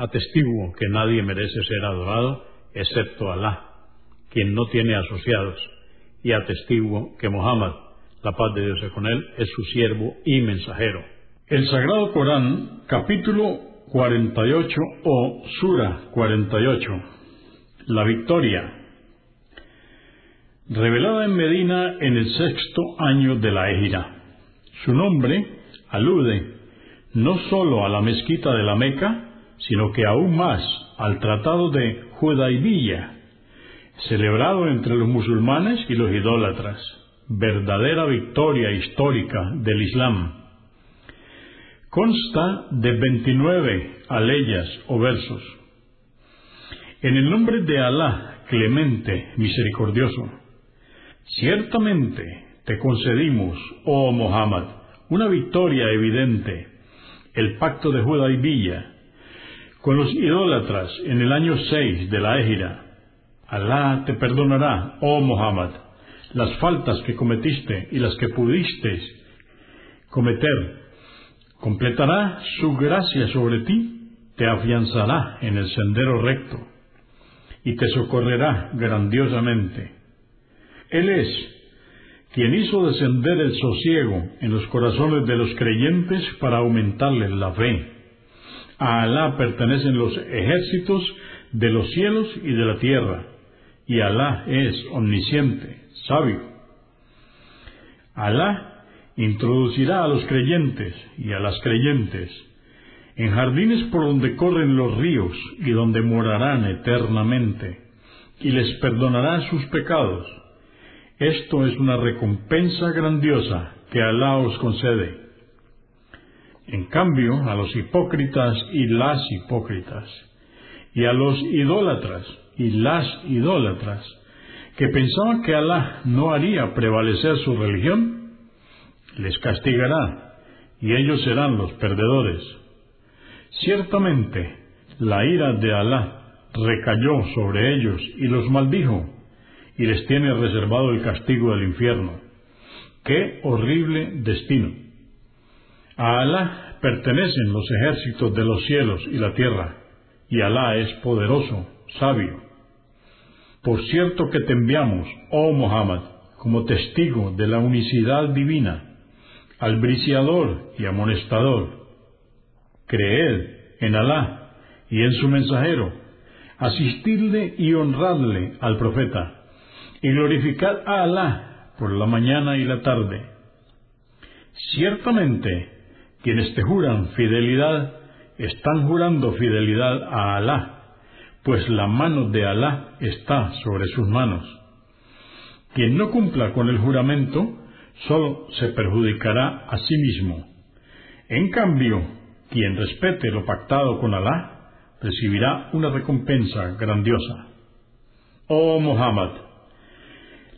Atestiguo que nadie merece ser adorado excepto Alá, quien no tiene asociados, y atestiguo que Muhammad, la paz de Dios es con él, es su siervo y mensajero. El Sagrado Corán, capítulo 48 o Sura 48, la victoria, revelada en Medina en el sexto año de la Égira. Su nombre alude no sólo a la mezquita de la Meca, sino que aún más al Tratado de Judaibilla, celebrado entre los musulmanes y los idólatras, verdadera victoria histórica del Islam. Consta de 29 aleyas o versos. En el nombre de Alá, clemente, misericordioso, ciertamente te concedimos, oh Muhammad, una victoria evidente, el pacto de Judaibilla, con los idólatras en el año 6 de la Égira. Alá te perdonará, oh Muhammad, las faltas que cometiste y las que pudiste cometer. Completará su gracia sobre ti, te afianzará en el sendero recto y te socorrerá grandiosamente. Él es quien hizo descender el sosiego en los corazones de los creyentes para aumentarles la fe a Alá pertenecen los ejércitos de los cielos y de la tierra, y Alá es omnisciente, sabio. Alá introducirá a los creyentes y a las creyentes en jardines por donde corren los ríos y donde morarán eternamente, y les perdonará sus pecados. Esto es una recompensa grandiosa que Alá os concede. En cambio, a los hipócritas y las hipócritas, y a los idólatras y las idólatras, que pensaban que Alá no haría prevalecer su religión, les castigará, y ellos serán los perdedores. Ciertamente, la ira de Alá recayó sobre ellos y los maldijo, y les tiene reservado el castigo del infierno. ¡Qué horrible destino! A Alá pertenecen los ejércitos de los cielos y la tierra, y Alá es poderoso, sabio. Por cierto que te enviamos, oh Muhammad, como testigo de la unicidad divina, albriciador y amonestador. Creed en Alá y en su mensajero, asistidle y honradle al profeta, y glorificad a Alá por la mañana y la tarde. Ciertamente, quienes te juran fidelidad están jurando fidelidad a Alá, pues la mano de Alá está sobre sus manos. Quien no cumpla con el juramento solo se perjudicará a sí mismo. En cambio, quien respete lo pactado con Alá recibirá una recompensa grandiosa. Oh Muhammad,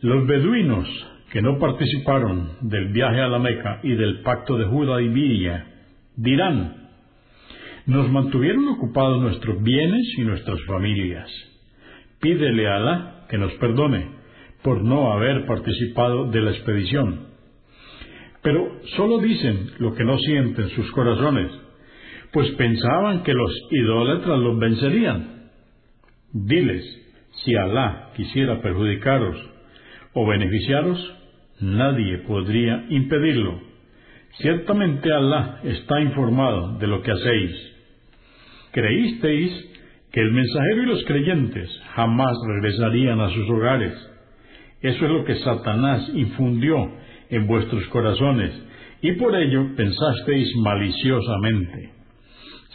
los beduinos que no participaron del viaje a la Meca y del pacto de Villa, dirán, nos mantuvieron ocupados nuestros bienes y nuestras familias. Pídele a Alá que nos perdone por no haber participado de la expedición. Pero solo dicen lo que no sienten sus corazones, pues pensaban que los idólatras los vencerían. Diles, si Alá quisiera perjudicaros o beneficiaros, nadie podría impedirlo. Ciertamente Alá está informado de lo que hacéis. Creísteis que el mensajero y los creyentes jamás regresarían a sus hogares. Eso es lo que Satanás infundió en vuestros corazones, y por ello pensasteis maliciosamente.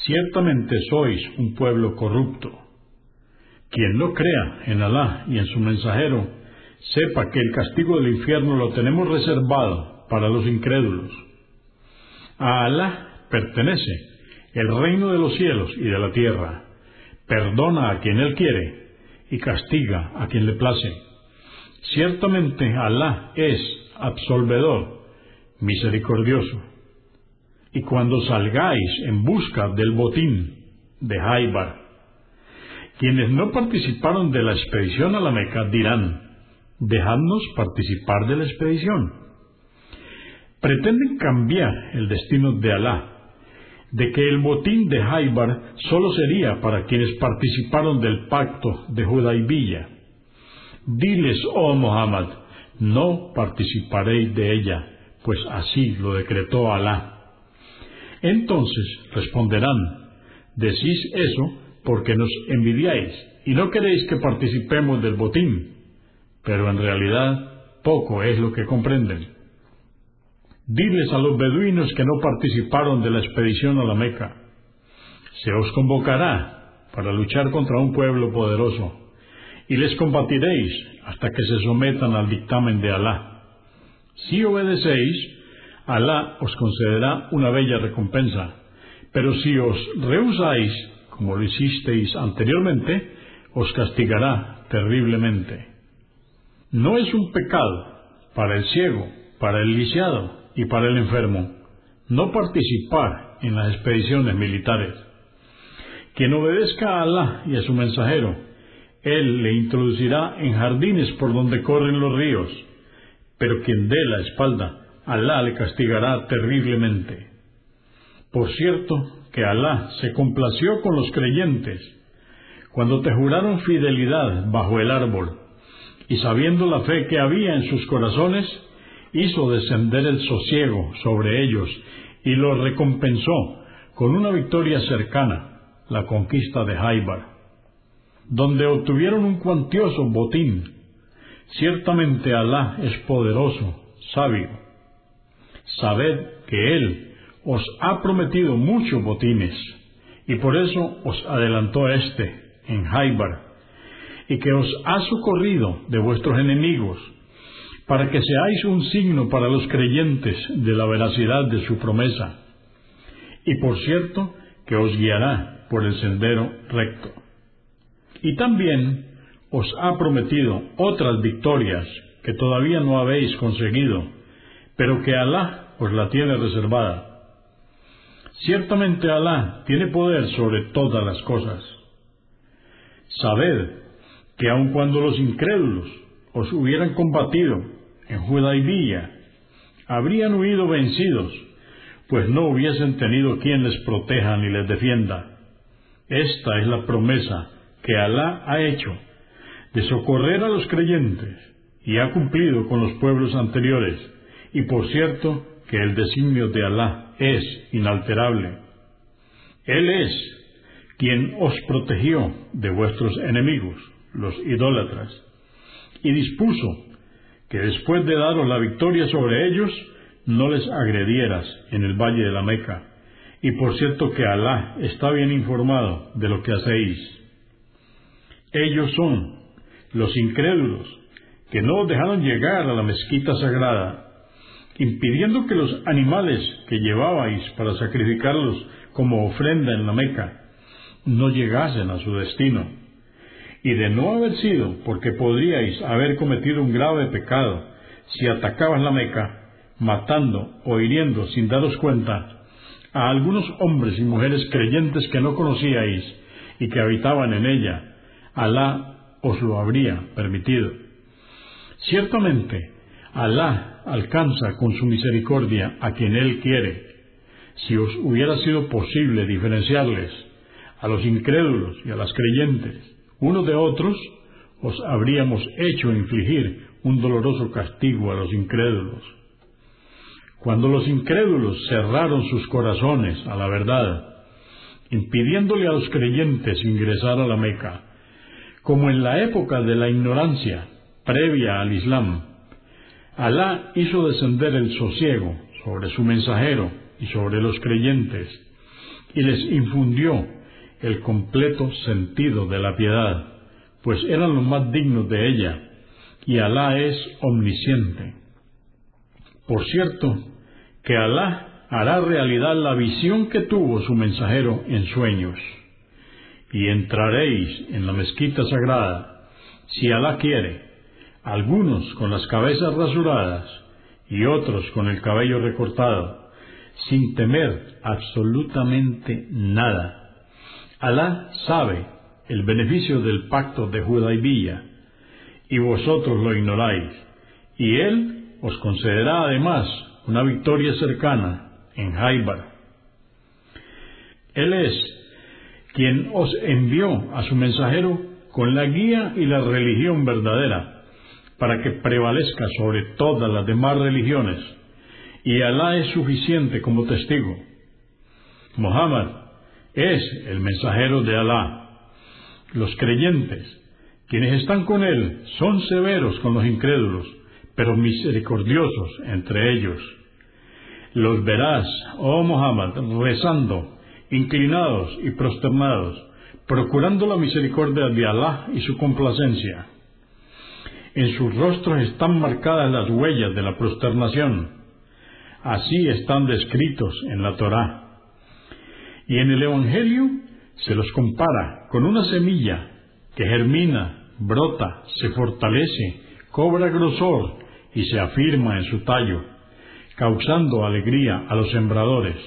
Ciertamente sois un pueblo corrupto. Quien no crea en Alá y en su mensajero, sepa que el castigo del infierno lo tenemos reservado para los incrédulos. A Alá pertenece el reino de los cielos y de la tierra. Perdona a quien Él quiere y castiga a quien le place. Ciertamente Alá es absolvedor, misericordioso. Y cuando salgáis en busca del botín de Haibar, quienes no participaron de la expedición a la Meca dirán, dejadnos participar de la expedición. Pretenden cambiar el destino de Alá, de que el botín de Haibar solo sería para quienes participaron del pacto de Judaibilla. Diles, oh Muhammad, no participaréis de ella, pues así lo decretó Alá. Entonces responderán, decís eso porque nos envidiáis y no queréis que participemos del botín, pero en realidad poco es lo que comprenden. Diles a los beduinos que no participaron de la expedición a la Meca, se os convocará para luchar contra un pueblo poderoso, y les combatiréis hasta que se sometan al dictamen de Alá. Si obedecéis, Alá os concederá una bella recompensa, pero si os rehusáis, como lo hicisteis anteriormente, os castigará terriblemente. No es un pecado para el ciego, para el lisiado y para el enfermo no participar en las expediciones militares. Quien obedezca a Alá y a su mensajero, Él le introducirá en jardines por donde corren los ríos, pero quien dé la espalda, Alá le castigará terriblemente. Por cierto, que Alá se complació con los creyentes cuando te juraron fidelidad bajo el árbol, y sabiendo la fe que había en sus corazones, hizo descender el sosiego sobre ellos y los recompensó con una victoria cercana, la conquista de Haibar, donde obtuvieron un cuantioso botín. Ciertamente Alá es poderoso, sabio. Sabed que Él os ha prometido muchos botines, y por eso os adelantó este en Haibar, y que os ha socorrido de vuestros enemigos, para que seáis un signo para los creyentes de la veracidad de su promesa, y por cierto que os guiará por el sendero recto. Y también os ha prometido otras victorias que todavía no habéis conseguido, pero que Alá os la tiene reservada. Ciertamente Alá tiene poder sobre todas las cosas. Sabed que aun cuando los incrédulos os hubieran combatido en Judaibía, habrían huido vencidos, pues no hubiesen tenido quien les proteja ni les defienda. Esta es la promesa que Alá ha hecho de socorrer a los creyentes y ha cumplido con los pueblos anteriores, y por cierto que el designio de Alá es inalterable. Él es quien os protegió de vuestros enemigos, los idólatras, y dispuso que después de daros la victoria sobre ellos, no les agredieras en el valle de la Meca. Y por cierto que Alá está bien informado de lo que hacéis. Ellos son los incrédulos que no dejaron llegar a la mezquita sagrada, impidiendo que los animales que llevabais para sacrificarlos como ofrenda en la Meca no llegasen a su destino y de no haber sido porque podríais haber cometido un grave pecado si atacabas la Meca, matando o hiriendo sin daros cuenta a algunos hombres y mujeres creyentes que no conocíais y que habitaban en ella, Alá os lo habría permitido. Ciertamente, Alá alcanza con su misericordia a quien Él quiere. Si os hubiera sido posible diferenciarles a los incrédulos y a las creyentes, uno de otros, os habríamos hecho infligir un doloroso castigo a los incrédulos. Cuando los incrédulos cerraron sus corazones a la verdad impidiéndole a los creyentes ingresar a la Meca, como en la época de la ignorancia previa al Islam. Alá hizo descender el sosiego sobre su mensajero y sobre los creyentes, y les infundió el completo sentido de la piedad, pues eran los más dignos de ella, y Alá es omnisciente. Por cierto, que Alá hará realidad la visión que tuvo su mensajero en sueños, y entraréis en la mezquita sagrada, si Alá quiere, algunos con las cabezas rasuradas y otros con el cabello recortado, sin temer absolutamente nada. Alá sabe el beneficio del pacto de Judaibía, y vosotros lo ignoráis, y Él os concederá además una victoria cercana en Jaibar. Él es quien os envió a su mensajero con la guía y la religión verdadera, para que prevalezca sobre todas las demás religiones, y Alá es suficiente como testigo. Muhammad es el mensajero de Alá. Los creyentes, quienes están con él, son severos con los incrédulos, pero misericordiosos entre ellos. Los verás, oh Muhammad, rezando, inclinados y prosternados, procurando la misericordia de Alá y su complacencia. En sus rostros están marcadas las huellas de la prosternación. Así están descritos en la Torá. Y en el Evangelio se los compara con una semilla que germina, brota, se fortalece, cobra grosor y se afirma en su tallo, causando alegría a los sembradores.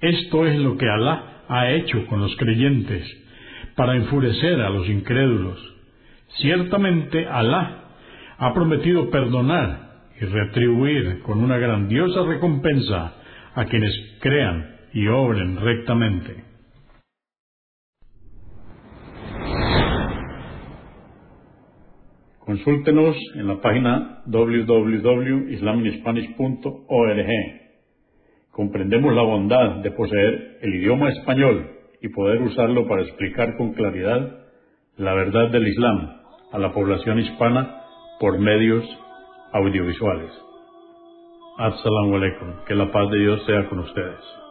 Esto es lo que Alá ha hecho con los creyentes, para enfurecer a los incrédulos Ciertamente Alá ha prometido perdonar y retribuir con una grandiosa recompensa a quienes crean y obren rectamente. Consúltenos en la página www.islaminspanish.org. Comprendemos la bondad de poseer el idioma español y poder usarlo para explicar con claridad la verdad del Islam a la población hispana por medios audiovisuales. Assalamu alaikum. Que la paz de Dios sea con ustedes.